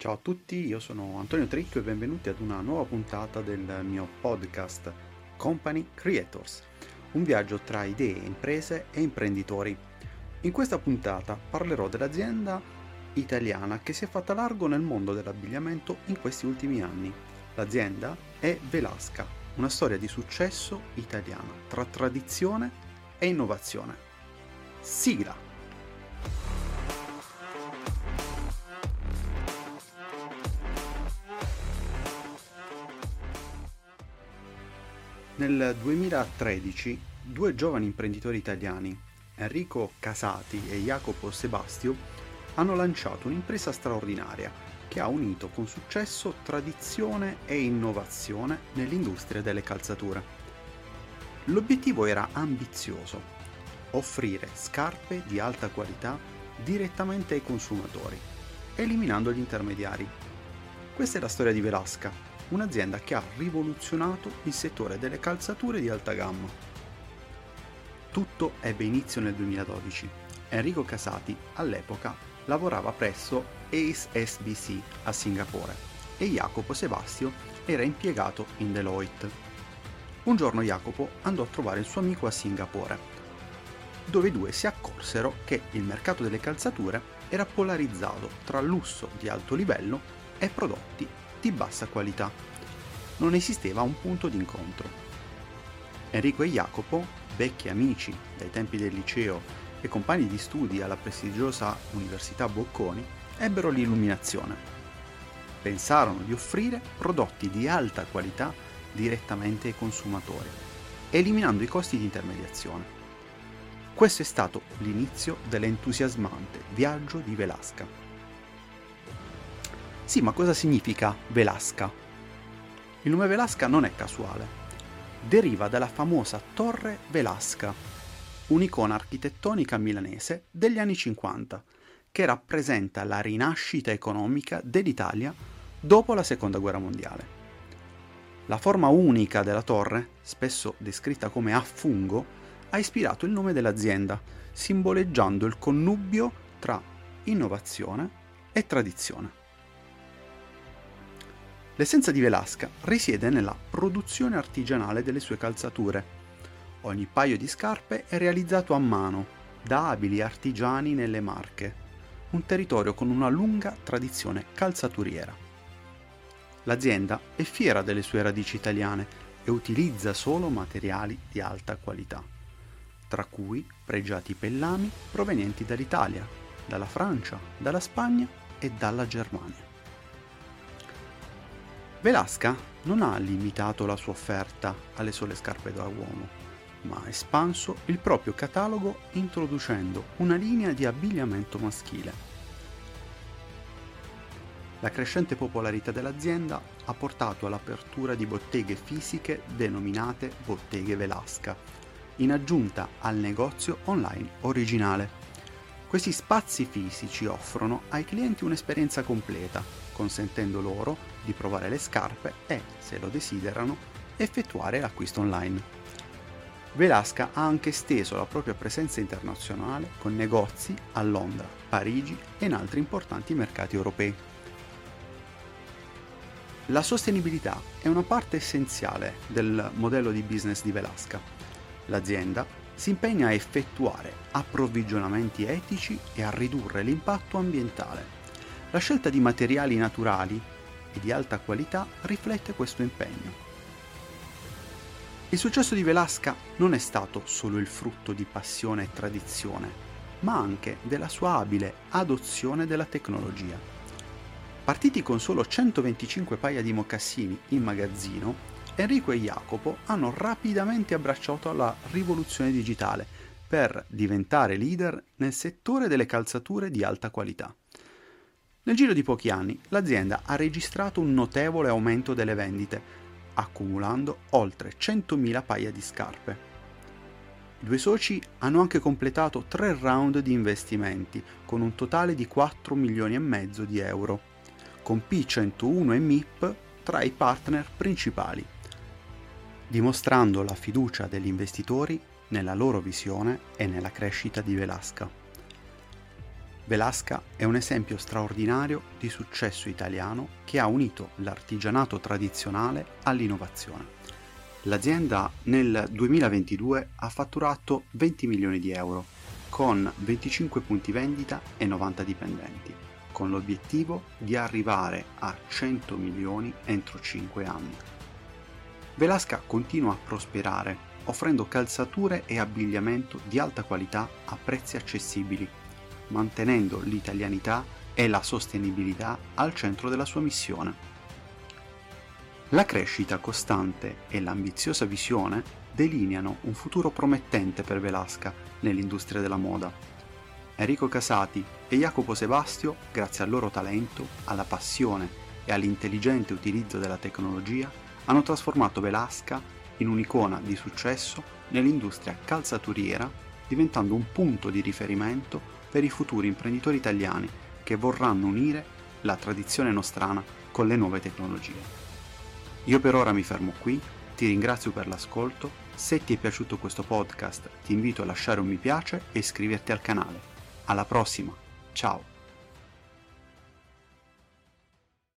Ciao a tutti, io sono Antonio Tricchio e benvenuti ad una nuova puntata del mio podcast Company Creators, un viaggio tra idee, imprese e imprenditori. In questa puntata parlerò dell'azienda italiana che si è fatta largo nel mondo dell'abbigliamento in questi ultimi anni. L'azienda è Velasca, una storia di successo italiana tra tradizione e innovazione. Sigla! Nel 2013 due giovani imprenditori italiani, Enrico Casati e Jacopo Sebastio, hanno lanciato un'impresa straordinaria che ha unito con successo tradizione e innovazione nell'industria delle calzature. L'obiettivo era ambizioso, offrire scarpe di alta qualità direttamente ai consumatori, eliminando gli intermediari. Questa è la storia di Velasca, un'azienda che ha rivoluzionato il settore delle calzature di alta gamma. Tutto ebbe inizio nel 2012. Enrico Casati all'epoca lavorava presso Ace SBC a Singapore e Jacopo Sebastio era impiegato in Deloitte. Un giorno Jacopo andò a trovare il suo amico a Singapore, dove i due si accorsero che il mercato delle calzature era polarizzato tra lusso di alto livello e prodotti di bassa qualità. Non esisteva un punto d'incontro. Enrico e Jacopo, vecchi amici dai tempi del liceo e compagni di studi alla prestigiosa Università Bocconi, ebbero l'illuminazione. Pensarono di offrire prodotti di alta qualità direttamente ai consumatori, eliminando i costi di intermediazione. Questo è stato l'inizio dell'entusiasmante viaggio di Velasca. Sì, ma cosa significa Velasca? Il nome Velasca non è casuale. Deriva dalla famosa Torre Velasca, un'icona architettonica milanese degli anni 50, che rappresenta la rinascita economica dell'Italia dopo la Seconda Guerra Mondiale. La forma unica della torre, spesso descritta come a fungo, ha ispirato il nome dell'azienda, simboleggiando il connubio tra innovazione e tradizione. L'essenza di Velasca risiede nella produzione artigianale delle sue calzature. Ogni paio di scarpe è realizzato a mano da abili artigiani nelle Marche, un territorio con una lunga tradizione calzaturiera. L'azienda è fiera delle sue radici italiane e utilizza solo materiali di alta qualità, tra cui pregiati pellami provenienti dall'Italia, dalla Francia, dalla Spagna e dalla Germania. Velasca non ha limitato la sua offerta alle sole scarpe da uomo, ma ha espanso il proprio catalogo introducendo una linea di abbigliamento maschile. La crescente popolarità dell'azienda ha portato all'apertura di botteghe fisiche denominate Botteghe Velasca, in aggiunta al negozio online originale. Questi spazi fisici offrono ai clienti un'esperienza completa, consentendo loro di provare le scarpe e, se lo desiderano, effettuare l'acquisto online. Velasca ha anche esteso la propria presenza internazionale con negozi a Londra, Parigi e in altri importanti mercati europei. La sostenibilità è una parte essenziale del modello di business di Velasca. L'azienda si impegna a effettuare approvvigionamenti etici e a ridurre l'impatto ambientale la scelta di materiali naturali e di alta qualità riflette questo impegno. Il successo di Velasca non è stato solo il frutto di passione e tradizione, ma anche della sua abile adozione della tecnologia. Partiti con solo 125 paia di mocassini in magazzino, Enrico e Jacopo hanno rapidamente abbracciato la rivoluzione digitale per diventare leader nel settore delle calzature di alta qualità. Nel giro di pochi anni l'azienda ha registrato un notevole aumento delle vendite, accumulando oltre 100.000 paia di scarpe. I due soci hanno anche completato tre round di investimenti con un totale di 4 milioni e mezzo di euro, con P101 e MIP tra i partner principali, dimostrando la fiducia degli investitori nella loro visione e nella crescita di Velasca. Velasca è un esempio straordinario di successo italiano che ha unito l'artigianato tradizionale all'innovazione. L'azienda nel 2022 ha fatturato 20 milioni di euro con 25 punti vendita e 90 dipendenti, con l'obiettivo di arrivare a 100 milioni entro 5 anni. Velasca continua a prosperare, offrendo calzature e abbigliamento di alta qualità a prezzi accessibili mantenendo l'italianità e la sostenibilità al centro della sua missione. La crescita costante e l'ambiziosa visione delineano un futuro promettente per Velasca nell'industria della moda. Enrico Casati e Jacopo Sebastio, grazie al loro talento, alla passione e all'intelligente utilizzo della tecnologia, hanno trasformato Velasca in un'icona di successo nell'industria calzaturiera, diventando un punto di riferimento per i futuri imprenditori italiani che vorranno unire la tradizione nostrana con le nuove tecnologie. Io per ora mi fermo qui, ti ringrazio per l'ascolto, se ti è piaciuto questo podcast ti invito a lasciare un mi piace e iscriverti al canale. Alla prossima, ciao!